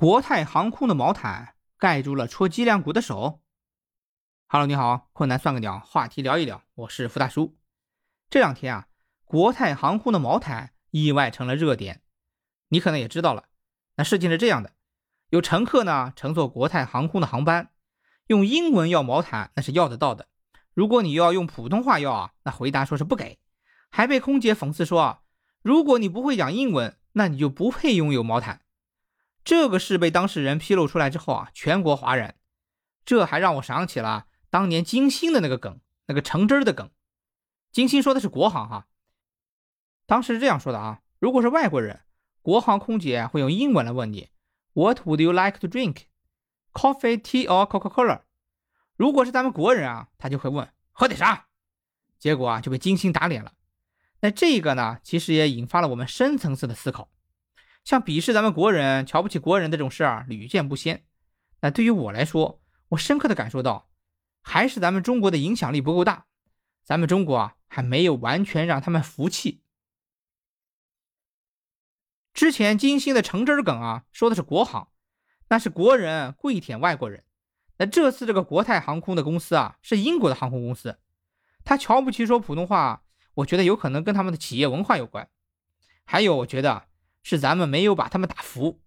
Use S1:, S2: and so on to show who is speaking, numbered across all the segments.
S1: 国泰航空的毛毯盖住了戳脊梁骨的手。Hello，你好，困难算个鸟，话题聊一聊，我是付大叔。这两天啊，国泰航空的毛毯意外成了热点。你可能也知道了，那事情是这样的：有乘客呢乘坐国泰航空的航班，用英文要毛毯那是要得到的。如果你要用普通话要啊，那回答说是不给，还被空姐讽刺说啊，如果你不会讲英文，那你就不配拥有毛毯。这个事被当事人披露出来之后啊，全国哗然。这还让我想起了当年金星的那个梗，那个橙汁的梗。金星说的是国航哈，当时是这样说的啊：如果是外国人，国航空姐会用英文来问你，What would you like to drink? Coffee, tea or Coca-Cola？如果是咱们国人啊，他就会问喝点啥？结果啊就被金星打脸了。那这个呢，其实也引发了我们深层次的思考。像鄙视咱们国人、瞧不起国人的这种事儿屡见不鲜。那对于我来说，我深刻的感受到，还是咱们中国的影响力不够大，咱们中国啊还没有完全让他们服气。之前金星的橙汁梗啊，说的是国航，那是国人跪舔外国人。那这次这个国泰航空的公司啊，是英国的航空公司，他瞧不起说普通话，我觉得有可能跟他们的企业文化有关。还有，我觉得。是咱们没有把他们打服，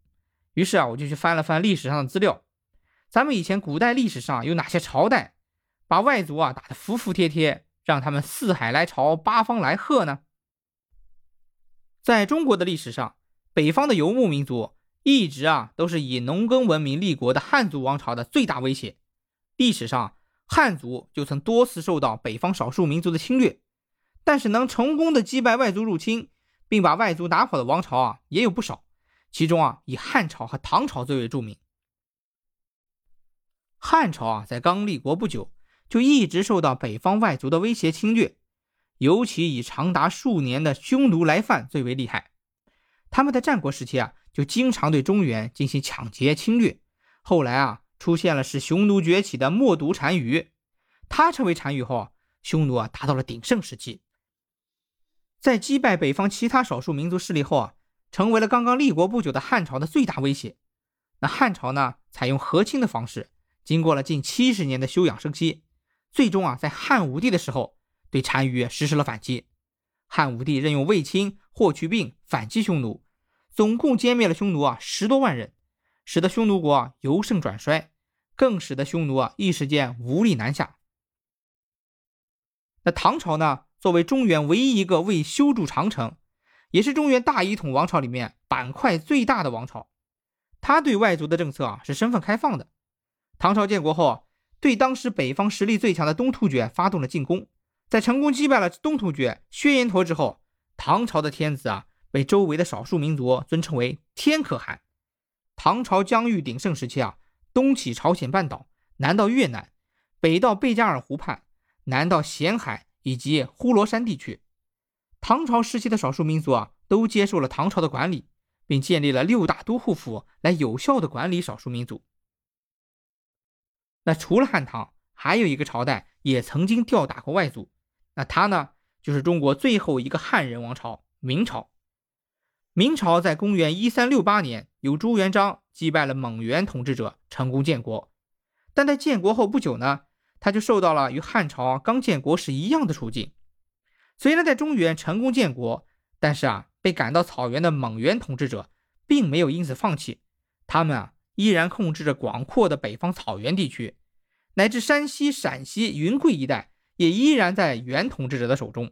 S1: 于是啊，我就去翻了翻历史上的资料。咱们以前古代历史上有哪些朝代把外族啊打得服服帖帖，让他们四海来朝，八方来贺呢？在中国的历史上，北方的游牧民族一直啊都是以农耕文明立国的汉族王朝的最大威胁。历史上，汉族就曾多次受到北方少数民族的侵略，但是能成功的击败外族入侵。并把外族打跑的王朝啊也有不少，其中啊以汉朝和唐朝最为著名。汉朝啊在刚立国不久，就一直受到北方外族的威胁侵略，尤其以长达数年的匈奴来犯最为厉害。他们在战国时期啊就经常对中原进行抢劫侵略，后来啊出现了使匈奴崛起的冒顿单于，他成为单于后，匈奴啊达到了鼎盛时期。在击败北方其他少数民族势力后啊，成为了刚刚立国不久的汉朝的最大威胁。那汉朝呢，采用和亲的方式，经过了近七十年的休养生息，最终啊，在汉武帝的时候对单于实施了反击。汉武帝任用卫青、霍去病反击匈奴，总共歼灭了匈奴啊十多万人，使得匈奴国啊由盛转衰，更使得匈奴啊一时间无力南下。那唐朝呢？作为中原唯一一个未修筑长城，也是中原大一统王朝里面板块最大的王朝，他对外族的政策啊是身份开放的。唐朝建国后，对当时北方实力最强的东突厥发动了进攻，在成功击败了东突厥薛延陀之后，唐朝的天子啊被周围的少数民族尊称为天可汗。唐朝疆域鼎盛时期啊，东起朝鲜半岛，南到越南，北到贝加尔湖畔，南到咸海。以及呼罗珊地区，唐朝时期的少数民族啊，都接受了唐朝的管理，并建立了六大都护府来有效的管理少数民族。那除了汉唐，还有一个朝代也曾经吊打过外族，那他呢，就是中国最后一个汉人王朝——明朝。明朝在公元一三六八年，由朱元璋击败了蒙元统治者，成功建国。但在建国后不久呢？他就受到了与汉朝刚建国时一样的处境。虽然在中原成功建国，但是啊，被赶到草原的蒙元统治者并没有因此放弃，他们啊依然控制着广阔的北方草原地区，乃至山西、陕西、云贵一带也依然在元统治者的手中。